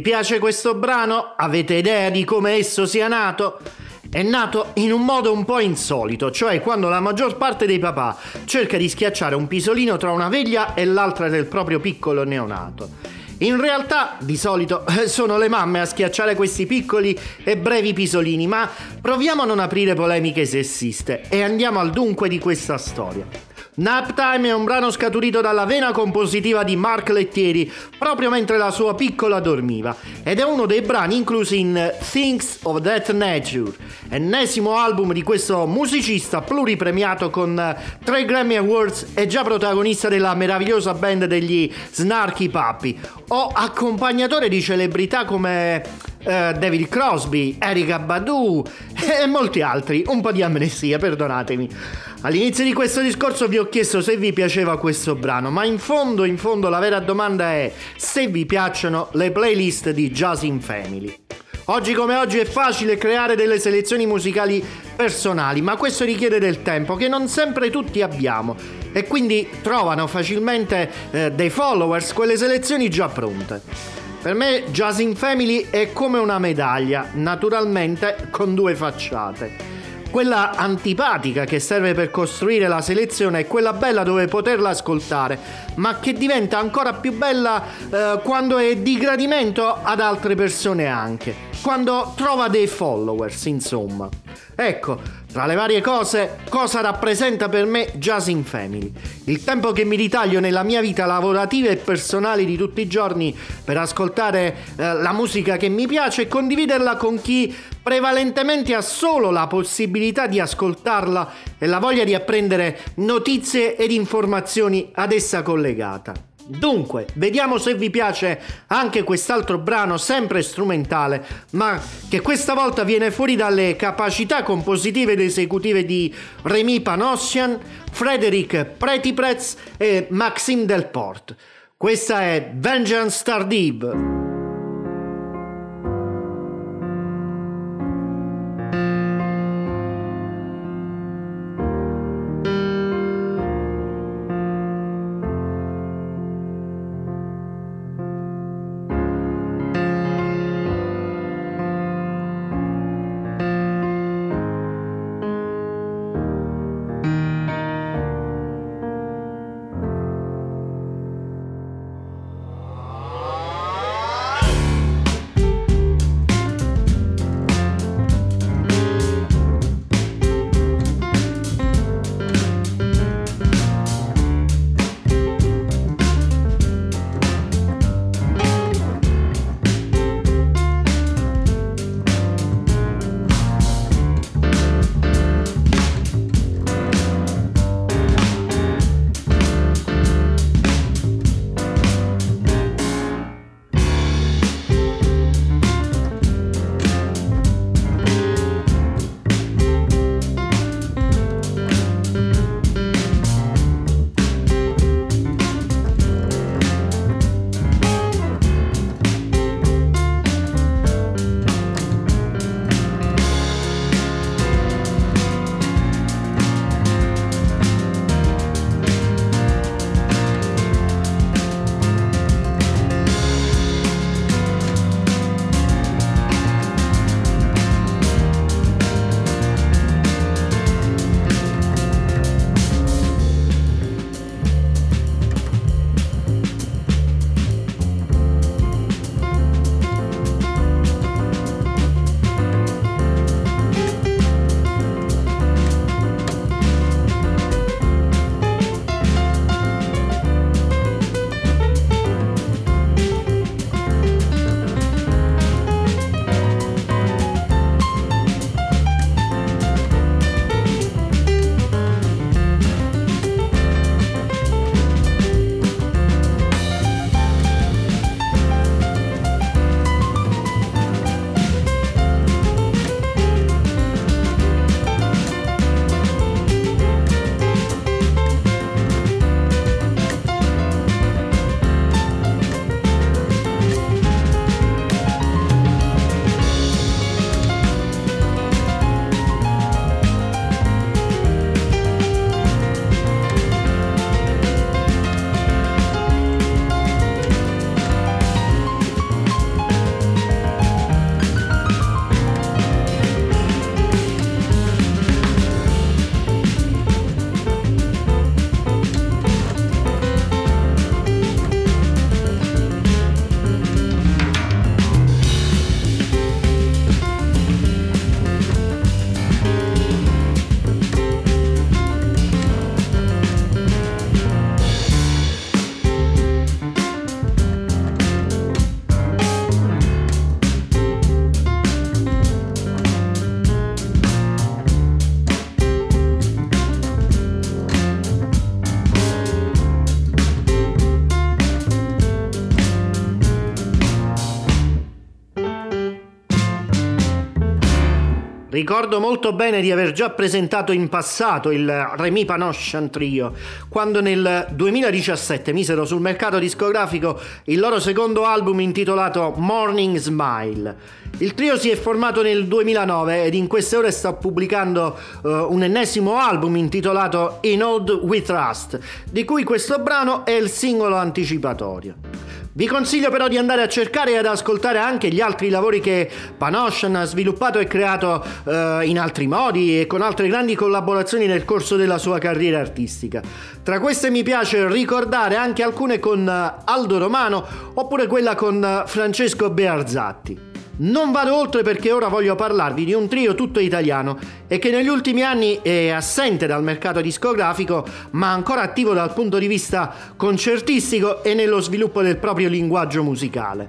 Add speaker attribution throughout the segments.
Speaker 1: Vi piace questo brano? Avete idea di come esso sia nato? È nato in un modo un po' insolito, cioè quando la maggior parte dei papà cerca di schiacciare un pisolino tra una veglia e l'altra del proprio piccolo neonato. In realtà, di solito, sono le mamme a schiacciare questi piccoli e brevi pisolini, ma proviamo a non aprire polemiche sessiste e andiamo al dunque di questa storia. Naptime è un brano scaturito dalla vena compositiva di Mark Lettieri proprio mentre la sua piccola dormiva ed è uno dei brani inclusi in Things of That Nature, ennesimo album di questo musicista pluripremiato con tre Grammy Awards e già protagonista della meravigliosa band degli Snarky Puppy o accompagnatore di celebrità come eh, David Crosby, Erika Badu e molti altri. Un po' di amnesia, perdonatemi. All'inizio di questo discorso vi ho chiesto se vi piaceva questo brano, ma in fondo, in fondo la vera domanda è se vi piacciono le playlist di Jazz in Family. Oggi come oggi è facile creare delle selezioni musicali personali, ma questo richiede del tempo che non sempre tutti abbiamo e quindi trovano facilmente eh, dei followers quelle selezioni già pronte. Per me Jazz in Family è come una medaglia, naturalmente con due facciate. Quella antipatica che serve per costruire la selezione è quella bella dove poterla ascoltare, ma che diventa ancora più bella eh, quando è di gradimento ad altre persone anche, quando trova dei followers, insomma. Ecco, tra le varie cose, cosa rappresenta per me Jazz in Family? Il tempo che mi ritaglio nella mia vita lavorativa e personale di tutti i giorni per ascoltare eh, la musica che mi piace e condividerla con chi prevalentemente ha solo la possibilità di ascoltarla e la voglia di apprendere notizie ed informazioni ad essa collegata. Dunque, vediamo se vi piace anche quest'altro brano sempre strumentale, ma che questa volta viene fuori dalle capacità compositive ed esecutive di Remy Panossian, Frederic Pretiprez e Maxime Delport. Questa è Vengeance Tardive. Ricordo molto bene di aver già presentato in passato il Remy Panoshan Trio, quando nel 2017 misero sul mercato discografico il loro secondo album intitolato Morning Smile. Il trio si è formato nel 2009 ed in queste ore sta pubblicando uh, un ennesimo album intitolato In Old We Trust, di cui questo brano è il singolo anticipatorio. Vi consiglio però di andare a cercare e ad ascoltare anche gli altri lavori che Panoshan ha sviluppato e creato eh, in altri modi e con altre grandi collaborazioni nel corso della sua carriera artistica. Tra queste mi piace ricordare anche alcune con Aldo Romano oppure quella con Francesco Bearzatti. Non vado oltre perché ora voglio parlarvi di un trio tutto italiano e che negli ultimi anni è assente dal mercato discografico ma ancora attivo dal punto di vista concertistico e nello sviluppo del proprio linguaggio musicale.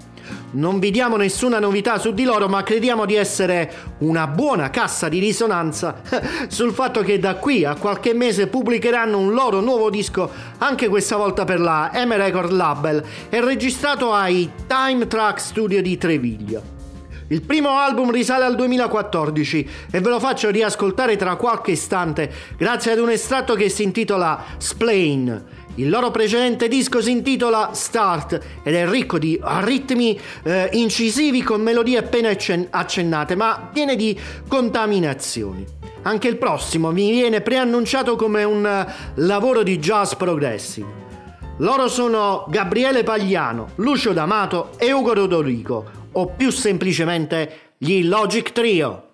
Speaker 1: Non vi diamo nessuna novità su di loro ma crediamo di essere una buona cassa di risonanza sul fatto che da qui a qualche mese pubblicheranno un loro nuovo disco anche questa volta per la M Record Label e registrato ai Time Track Studio di Treviglio. Il primo album risale al 2014 e ve lo faccio riascoltare tra qualche istante grazie ad un estratto che si intitola Splain. Il loro precedente disco si intitola Start ed è ricco di ritmi eh, incisivi con melodie appena accennate, ma piene di contaminazioni. Anche il prossimo mi viene preannunciato come un lavoro di jazz progressive. Loro sono Gabriele Pagliano, Lucio D'Amato e Ugo Rodorico, o più semplicemente gli Logic Trio.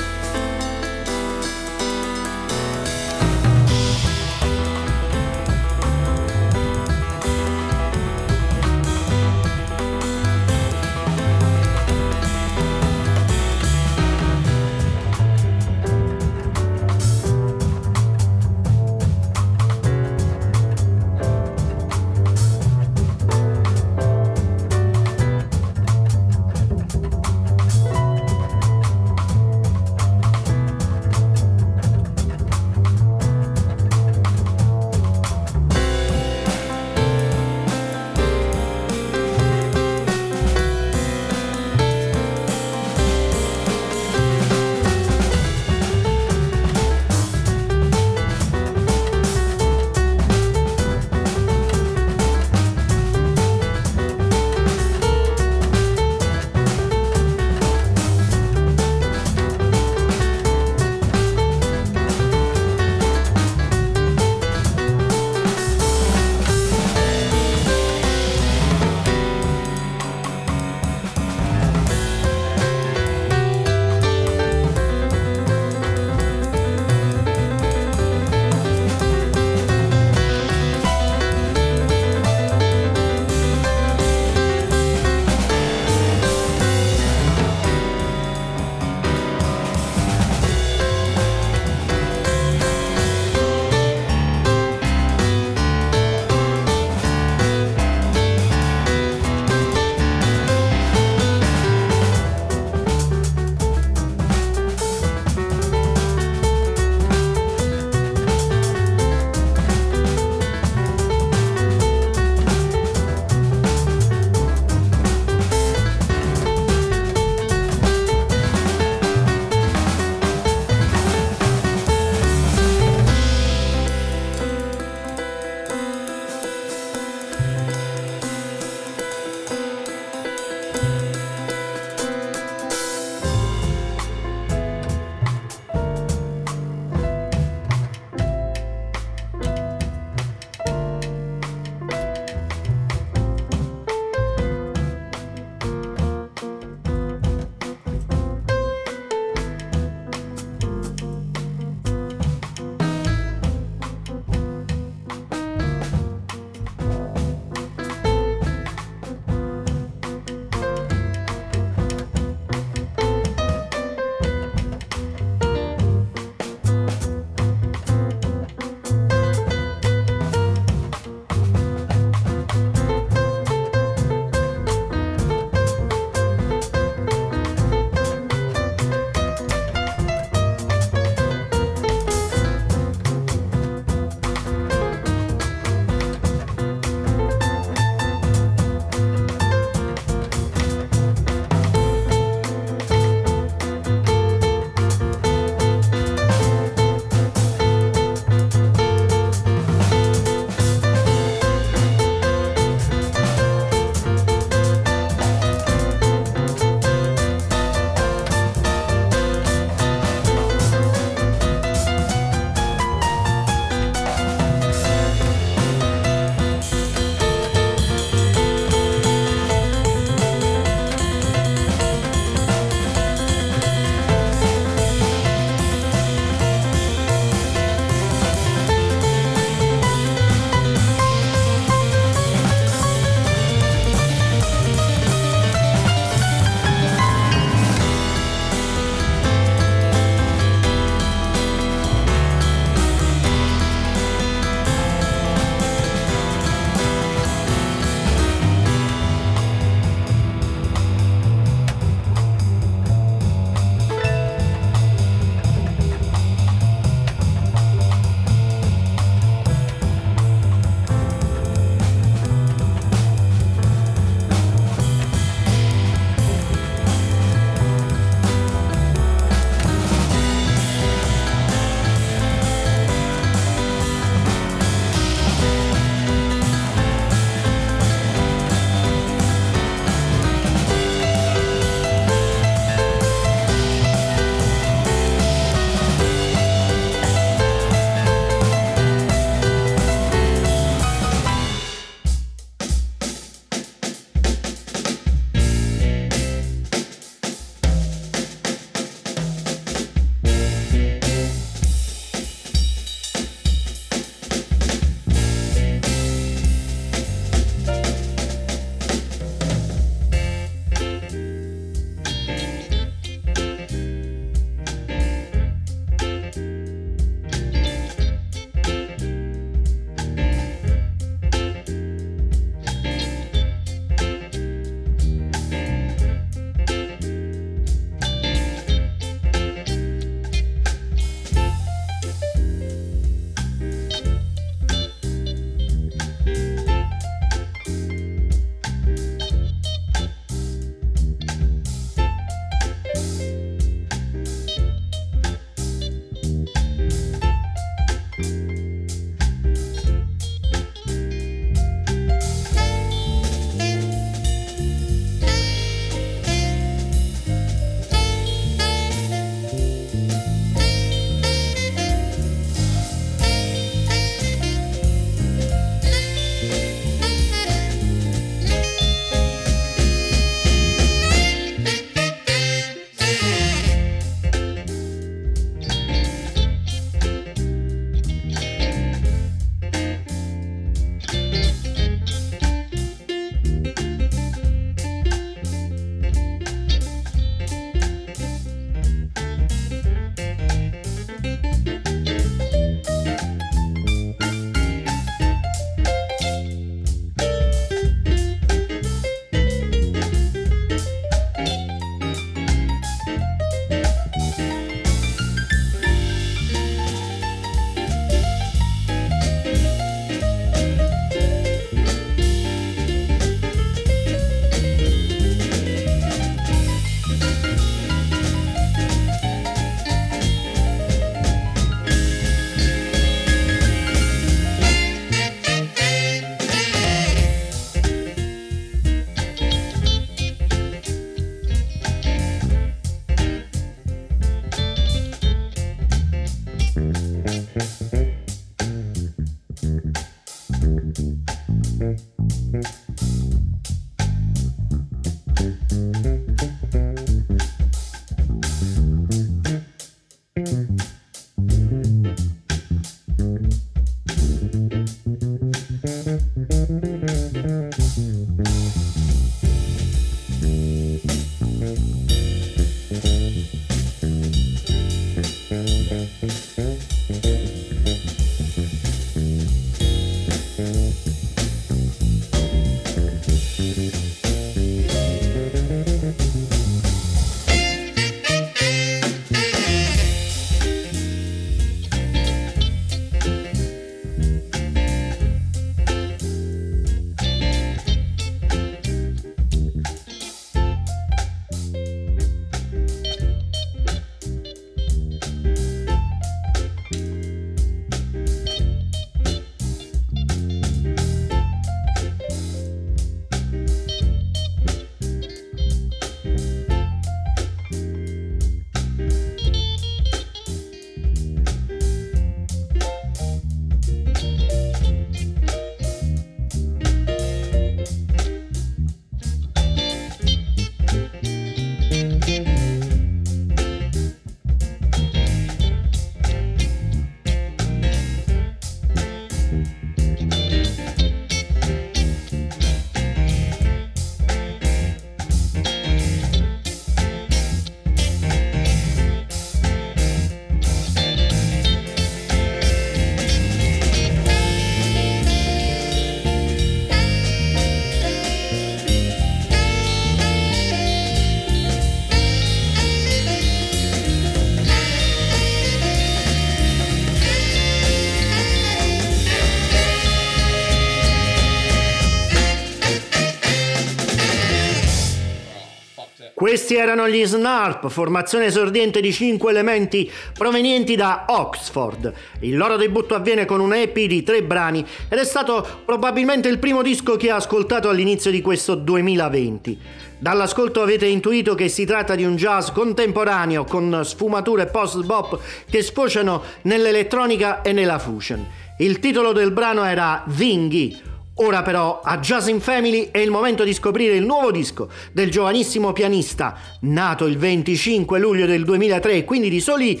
Speaker 1: Questi erano gli Snarp, formazione esordiente di cinque elementi provenienti da Oxford. Il loro debutto avviene con un EP di tre brani ed è stato probabilmente il primo disco che ha ascoltato all'inizio di questo 2020. Dall'ascolto avete intuito che si tratta di un jazz contemporaneo con sfumature post-bop che sfociano nell'elettronica e nella fusion. Il titolo del brano era Zinghi Ora però a Jazz in Family è il momento di scoprire il nuovo disco del giovanissimo pianista, nato il 25 luglio del 2003, quindi di soli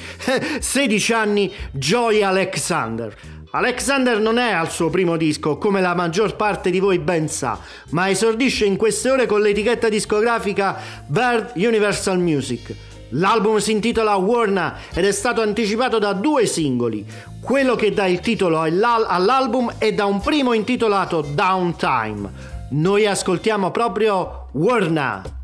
Speaker 1: 16 anni, Joy Alexander. Alexander non è al suo primo disco, come la maggior parte di voi ben sa, ma esordisce in queste ore con l'etichetta discografica Bird Universal Music. L'album si intitola Warna ed è stato anticipato da due singoli, quello che dà il titolo all'album è da un primo intitolato Downtime. Noi ascoltiamo proprio Warna.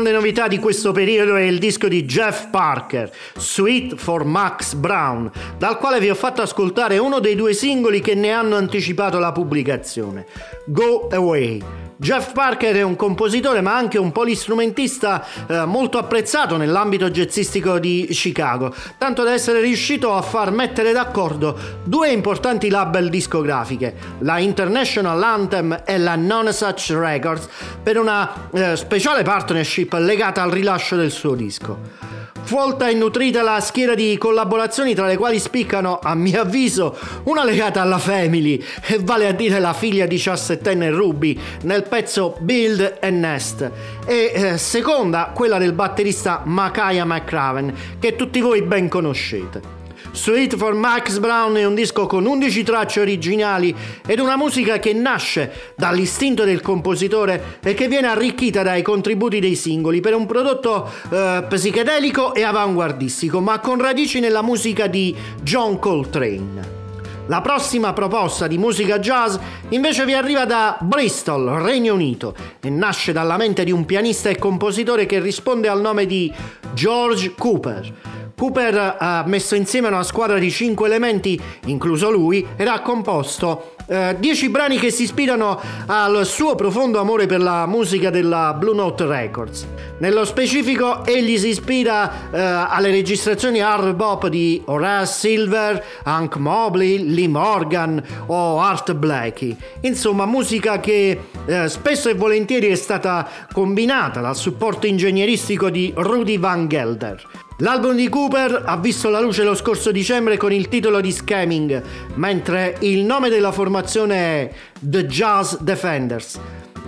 Speaker 1: Grande novità di questo periodo è il disco di Jeff Parker, Sweet for Max Brown, dal quale vi ho fatto ascoltare uno dei due singoli che ne hanno anticipato la pubblicazione, Go Away. Jeff Parker è un compositore ma anche un polistrumentista eh, molto apprezzato nell'ambito jazzistico di Chicago, tanto da essere riuscito a far mettere d'accordo due importanti label discografiche, la International Anthem e la Non Records, per una eh, speciale partnership legata al rilascio del suo disco. Folta e nutrita la schiera di collaborazioni tra le quali spiccano, a mio avviso, una legata alla Family, e vale a dire la figlia diciassettenne Ruby nel pezzo Build and Nest, e eh, seconda quella del batterista Makaya McCraven, che tutti voi ben conoscete. Sweet for Max Brown è un disco con 11 tracce originali ed una musica che nasce dall'istinto del compositore e che viene arricchita dai contributi dei singoli per un prodotto eh, psichedelico e avanguardistico, ma con radici nella musica di John Coltrane. La prossima proposta di musica jazz invece vi arriva da Bristol, Regno Unito, e nasce dalla mente di un pianista e compositore che risponde al nome di George Cooper. Cooper ha messo insieme una squadra di 5 elementi, incluso lui, ed ha composto 10 eh, brani che si ispirano al suo profondo amore per la musica della Blue Note Records. Nello specifico egli si ispira eh, alle registrazioni hard bop di Horace Silver, Hank Mobley, Lee Morgan o Art Blakey. Insomma, musica che eh, spesso e volentieri è stata combinata dal supporto ingegneristico di Rudy Van Gelder. L'album di Cooper ha visto la luce lo scorso dicembre con il titolo di Scamming, mentre il nome della formazione è The Jazz Defenders.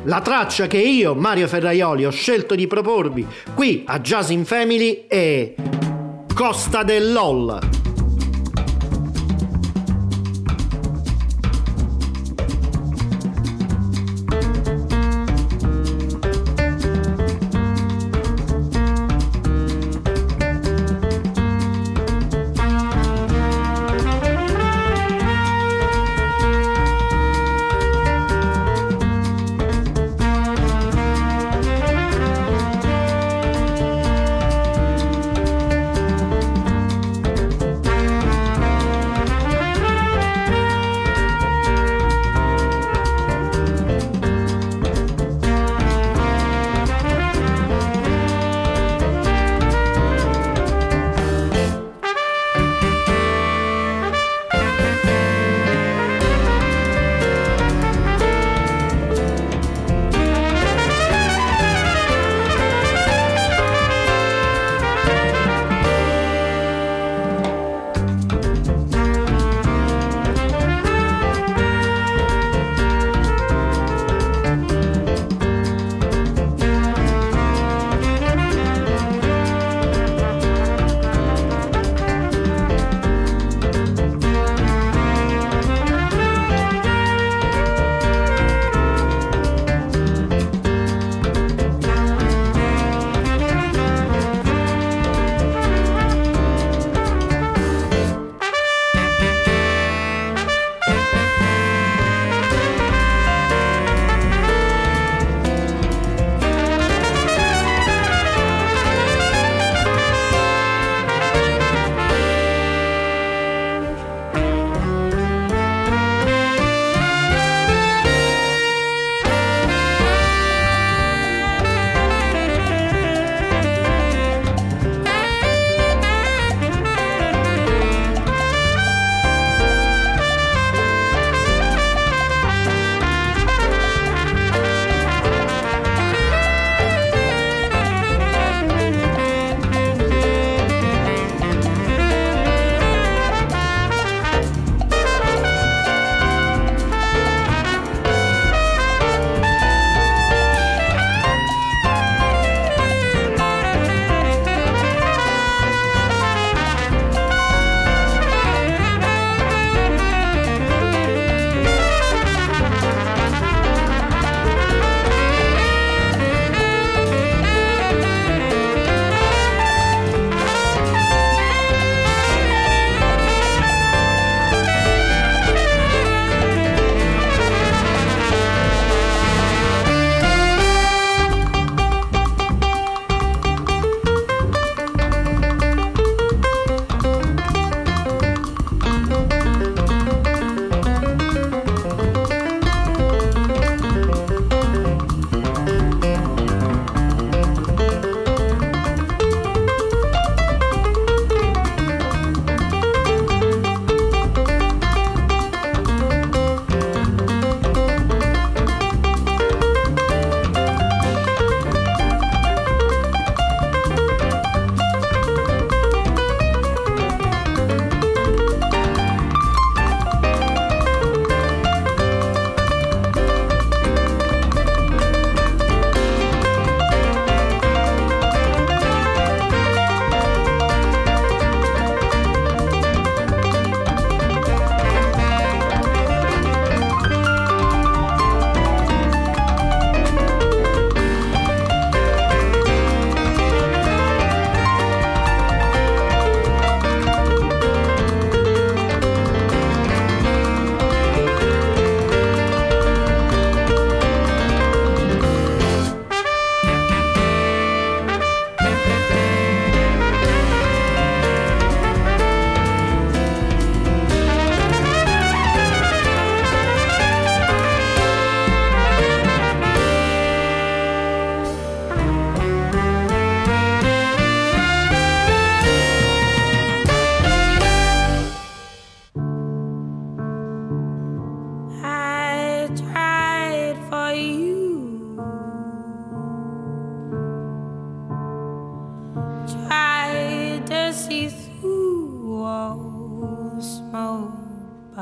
Speaker 1: La traccia che io, Mario Ferraioli, ho scelto di proporvi qui a Jazz in Family è Costa del LOL.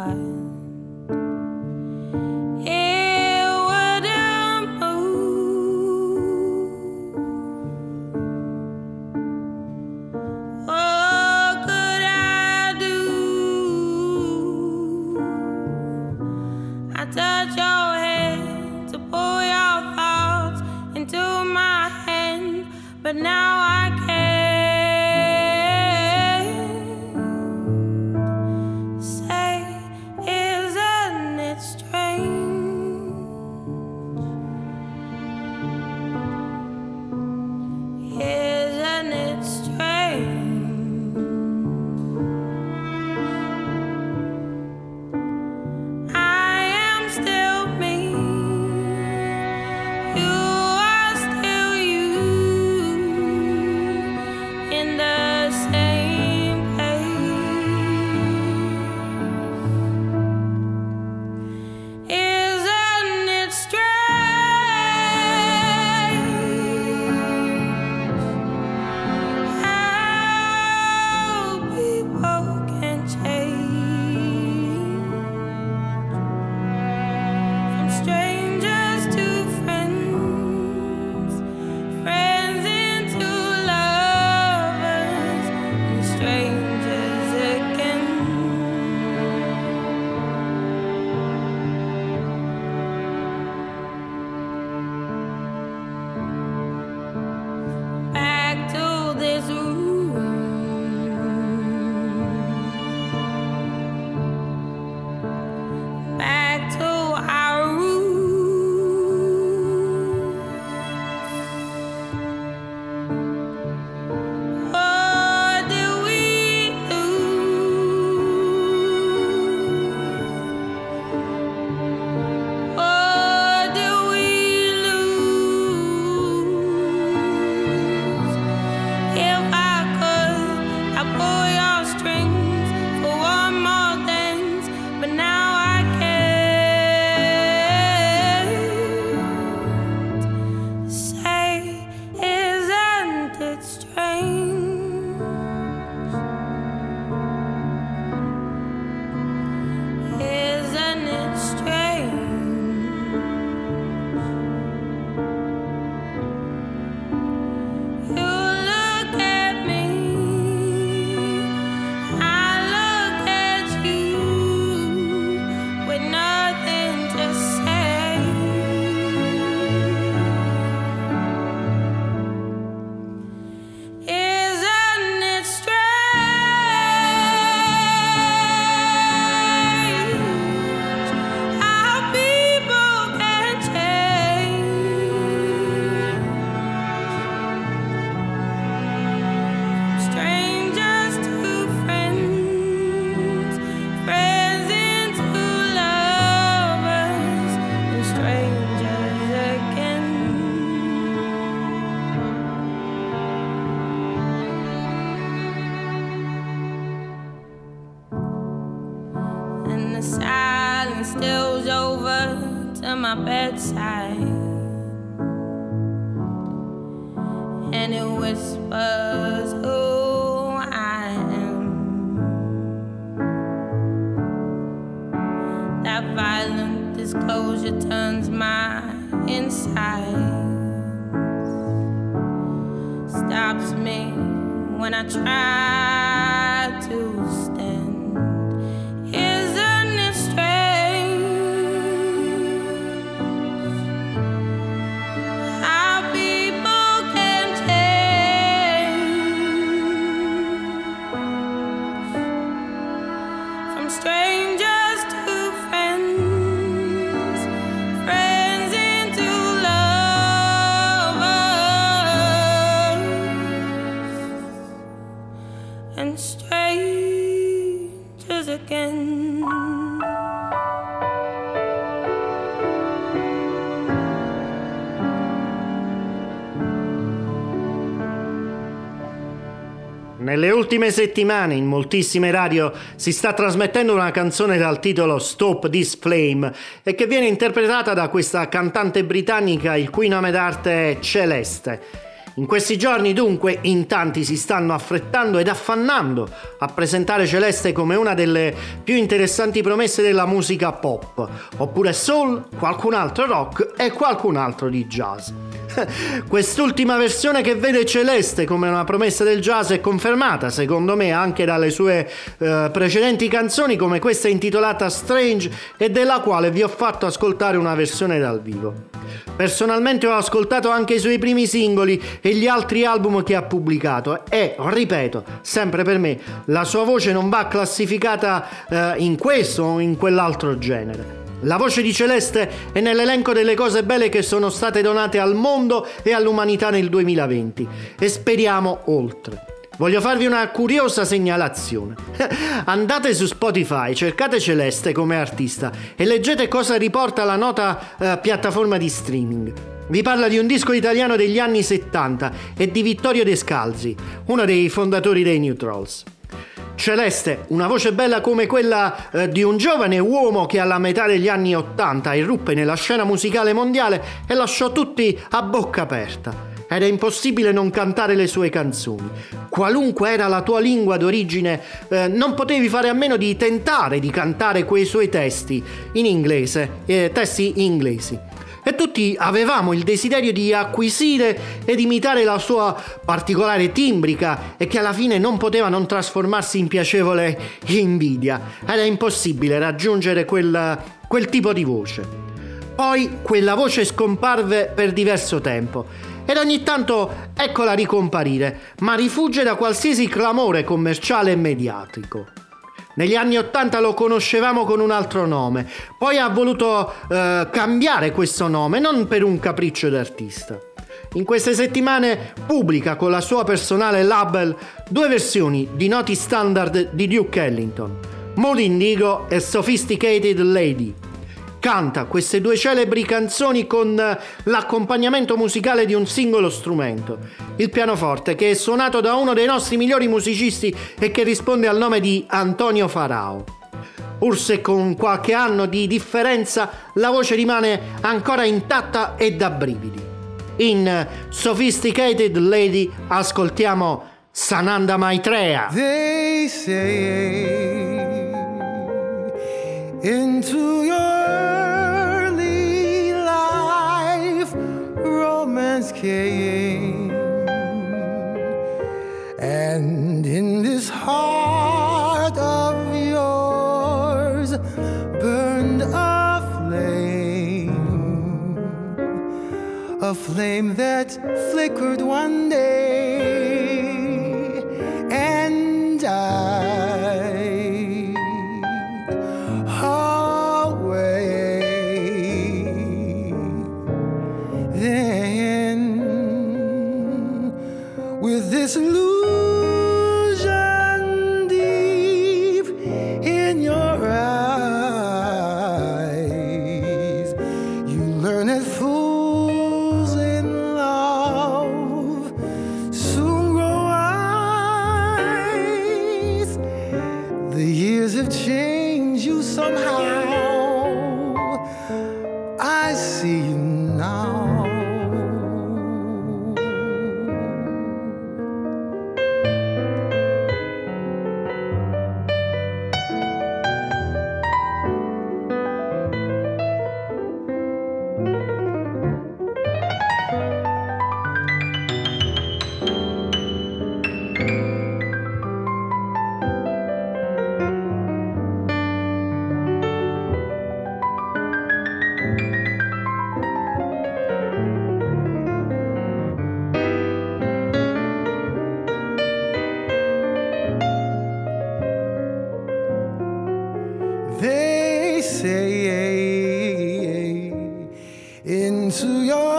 Speaker 2: high. Whispers who I am. That violent disclosure turns my insides. Stops me when I try
Speaker 1: ultime settimane in moltissime radio si sta trasmettendo una canzone dal titolo Stop This Flame e che viene interpretata da questa cantante britannica il cui nome d'arte è Celeste. In questi giorni dunque in tanti si stanno affrettando ed affannando a presentare Celeste come una delle più interessanti promesse della musica pop, oppure soul, qualcun altro rock e qualcun altro di jazz. Quest'ultima versione che vede Celeste come una promessa del jazz è confermata, secondo me, anche dalle sue eh, precedenti canzoni, come questa intitolata Strange e della quale vi ho fatto ascoltare una versione dal vivo. Personalmente ho ascoltato anche i suoi primi singoli e gli altri album che ha pubblicato e, ripeto, sempre per me, la sua voce non va classificata eh, in questo o in quell'altro genere. La voce di Celeste è nell'elenco delle cose belle che sono state donate al mondo e all'umanità nel 2020 e speriamo oltre. Voglio farvi una curiosa segnalazione. Andate su Spotify, cercate Celeste come artista e leggete cosa riporta la nota eh, piattaforma di streaming. Vi parla di un disco italiano degli anni 70 e di Vittorio De Scalzi, uno dei fondatori dei New Trolls. Celeste, una voce bella come quella eh, di un giovane uomo che alla metà degli anni 80 irruppe nella scena musicale mondiale e lasciò tutti a bocca aperta. Era impossibile non cantare le sue canzoni. Qualunque era la tua lingua d'origine, eh, non potevi fare a meno di tentare di cantare quei suoi testi in inglese, eh, testi inglesi e tutti avevamo il desiderio di acquisire ed imitare la sua particolare timbrica e che alla fine non poteva non trasformarsi in piacevole invidia. Era impossibile raggiungere quel, quel tipo di voce. Poi quella voce scomparve per diverso tempo ed ogni tanto eccola ricomparire, ma rifugge da qualsiasi clamore commerciale e mediatico. Negli anni Ottanta lo conoscevamo con un altro nome, poi ha voluto eh, cambiare questo nome, non per un capriccio d'artista. In queste settimane pubblica con la sua personale label due versioni di noti standard di Duke Ellington, Mold Indigo e Sophisticated Lady canta queste due celebri canzoni con eh, l'accompagnamento musicale di un singolo strumento, il pianoforte, che è suonato da uno dei nostri migliori musicisti e che risponde al nome di Antonio Farao. Pur se con qualche anno di differenza la voce rimane ancora intatta e da brividi. In Sophisticated Lady ascoltiamo Sananda Maitreya.
Speaker 3: They say into your came, and in this heart of yours burned a flame, a flame that flickered one day, this illusion they say into your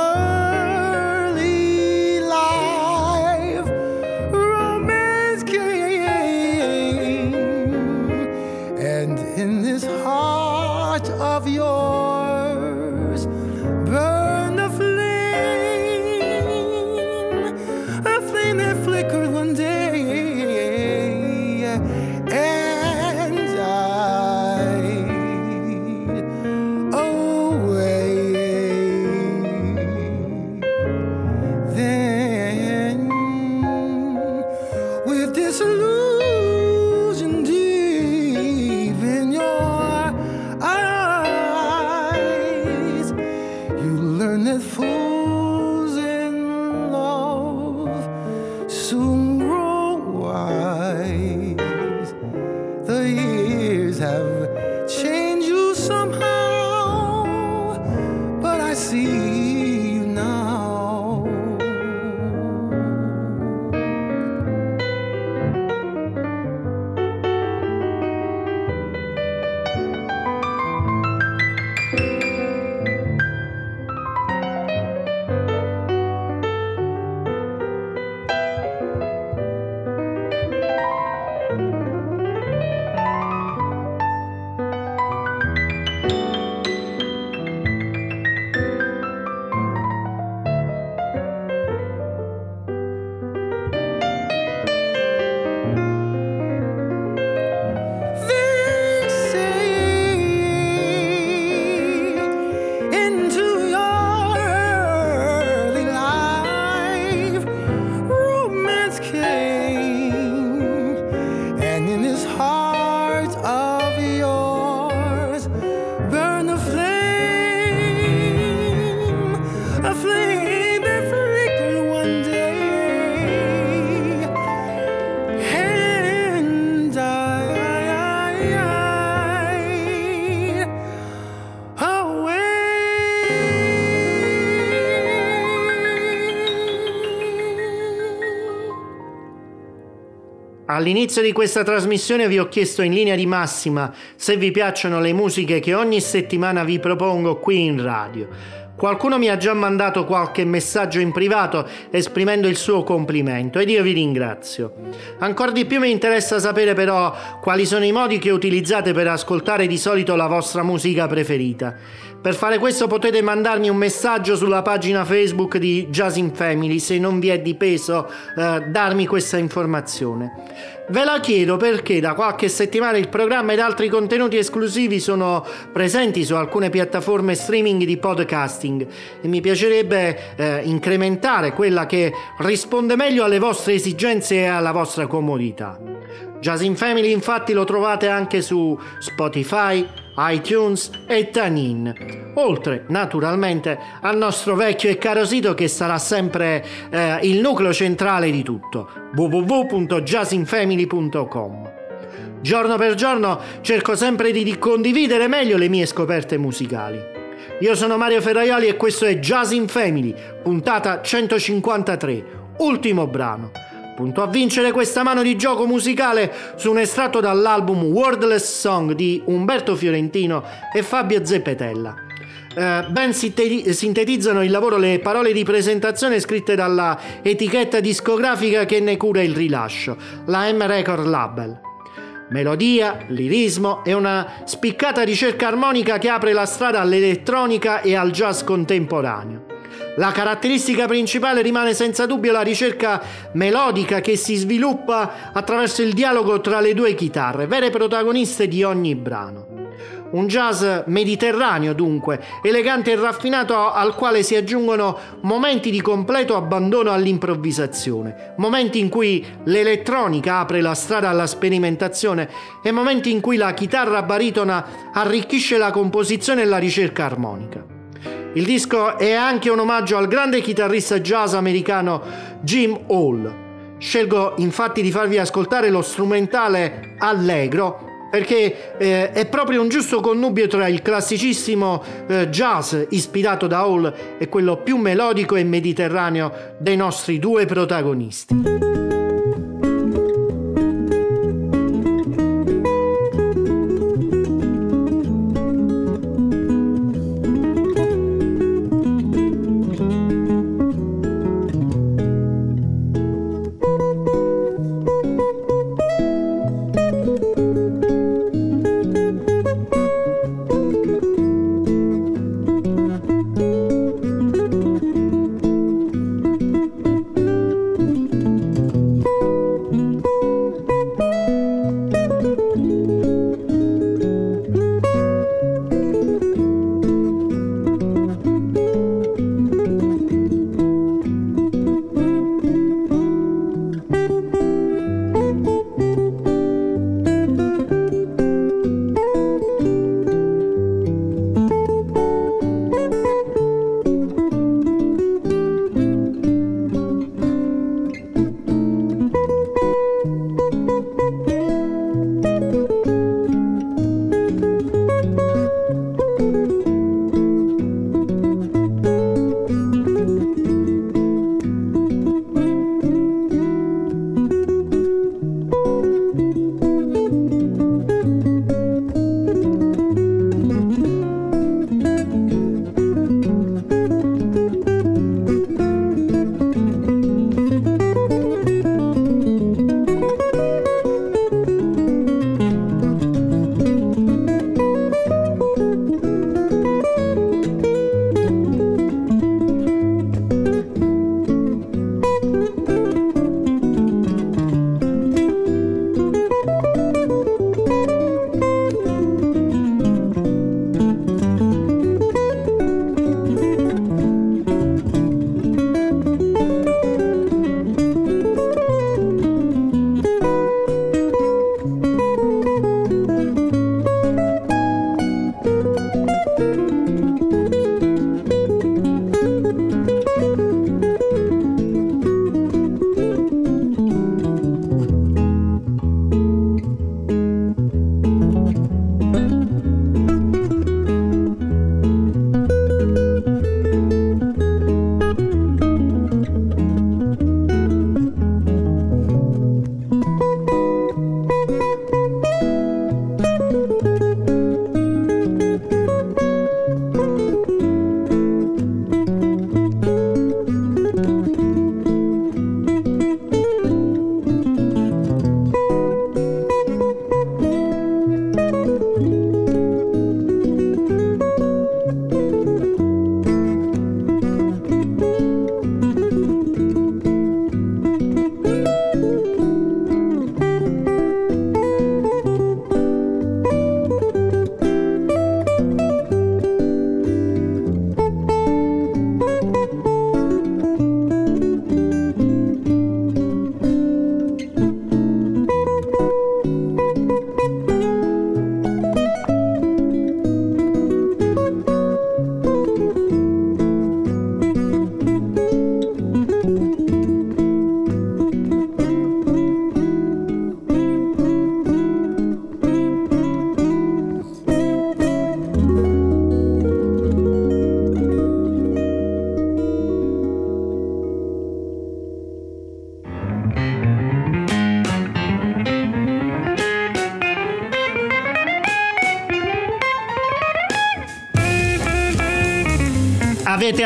Speaker 1: All'inizio di questa trasmissione vi ho chiesto in linea di massima se vi piacciono le musiche che ogni settimana vi propongo qui in radio. Qualcuno mi ha già mandato qualche messaggio in privato esprimendo il suo complimento ed io vi ringrazio. Ancora di più mi interessa sapere però quali sono i modi che utilizzate per ascoltare di solito la vostra musica preferita. Per fare questo potete mandarmi un messaggio sulla pagina Facebook di Jazz in Family se non vi è di peso eh, darmi questa informazione. Ve la chiedo perché da qualche settimana il programma ed altri contenuti esclusivi sono presenti su alcune piattaforme streaming di podcasting e mi piacerebbe eh, incrementare quella che risponde meglio alle vostre esigenze e alla vostra comodità. Jazz in Family infatti lo trovate anche su Spotify, iTunes e Tanin. Oltre, naturalmente, al nostro vecchio e caro sito che sarà sempre eh, il nucleo centrale di tutto, www.jazzinfamily.com. Giorno per giorno cerco sempre di condividere meglio le mie scoperte musicali. Io sono Mario Ferraioli e questo è Jazz in Family, puntata 153, ultimo brano. Punto a vincere questa mano di gioco musicale su un estratto dall'album Wordless Song di Umberto Fiorentino e Fabio Zeppetella. Eh, ben sinteti- sintetizzano il lavoro le parole di presentazione scritte dalla etichetta discografica che ne cura il rilascio, la M Record Label. Melodia, lirismo e una spiccata ricerca armonica che apre la strada all'elettronica e al jazz contemporaneo. La caratteristica principale rimane senza dubbio la ricerca melodica che si sviluppa attraverso il dialogo tra le due chitarre, vere protagoniste di ogni brano. Un jazz mediterraneo dunque, elegante e raffinato al quale si aggiungono momenti di completo abbandono all'improvvisazione, momenti in cui l'elettronica apre la strada alla sperimentazione e momenti in cui la chitarra baritona arricchisce la composizione e la ricerca armonica. Il disco è anche un omaggio al grande chitarrista jazz americano Jim Hall. Scelgo infatti di farvi ascoltare lo strumentale Allegro perché eh, è proprio un giusto connubio tra il classicissimo eh, jazz ispirato da Hall e quello più melodico e mediterraneo dei nostri due protagonisti.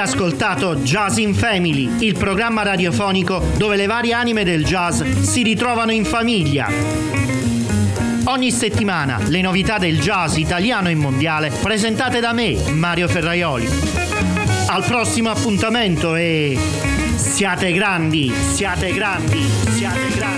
Speaker 1: Ascoltato Jazz in Family, il programma radiofonico dove le varie anime del jazz si ritrovano in famiglia. Ogni settimana le novità del jazz italiano e mondiale presentate da me, Mario Ferraioli. Al prossimo appuntamento e siate grandi, siate grandi, siate grandi.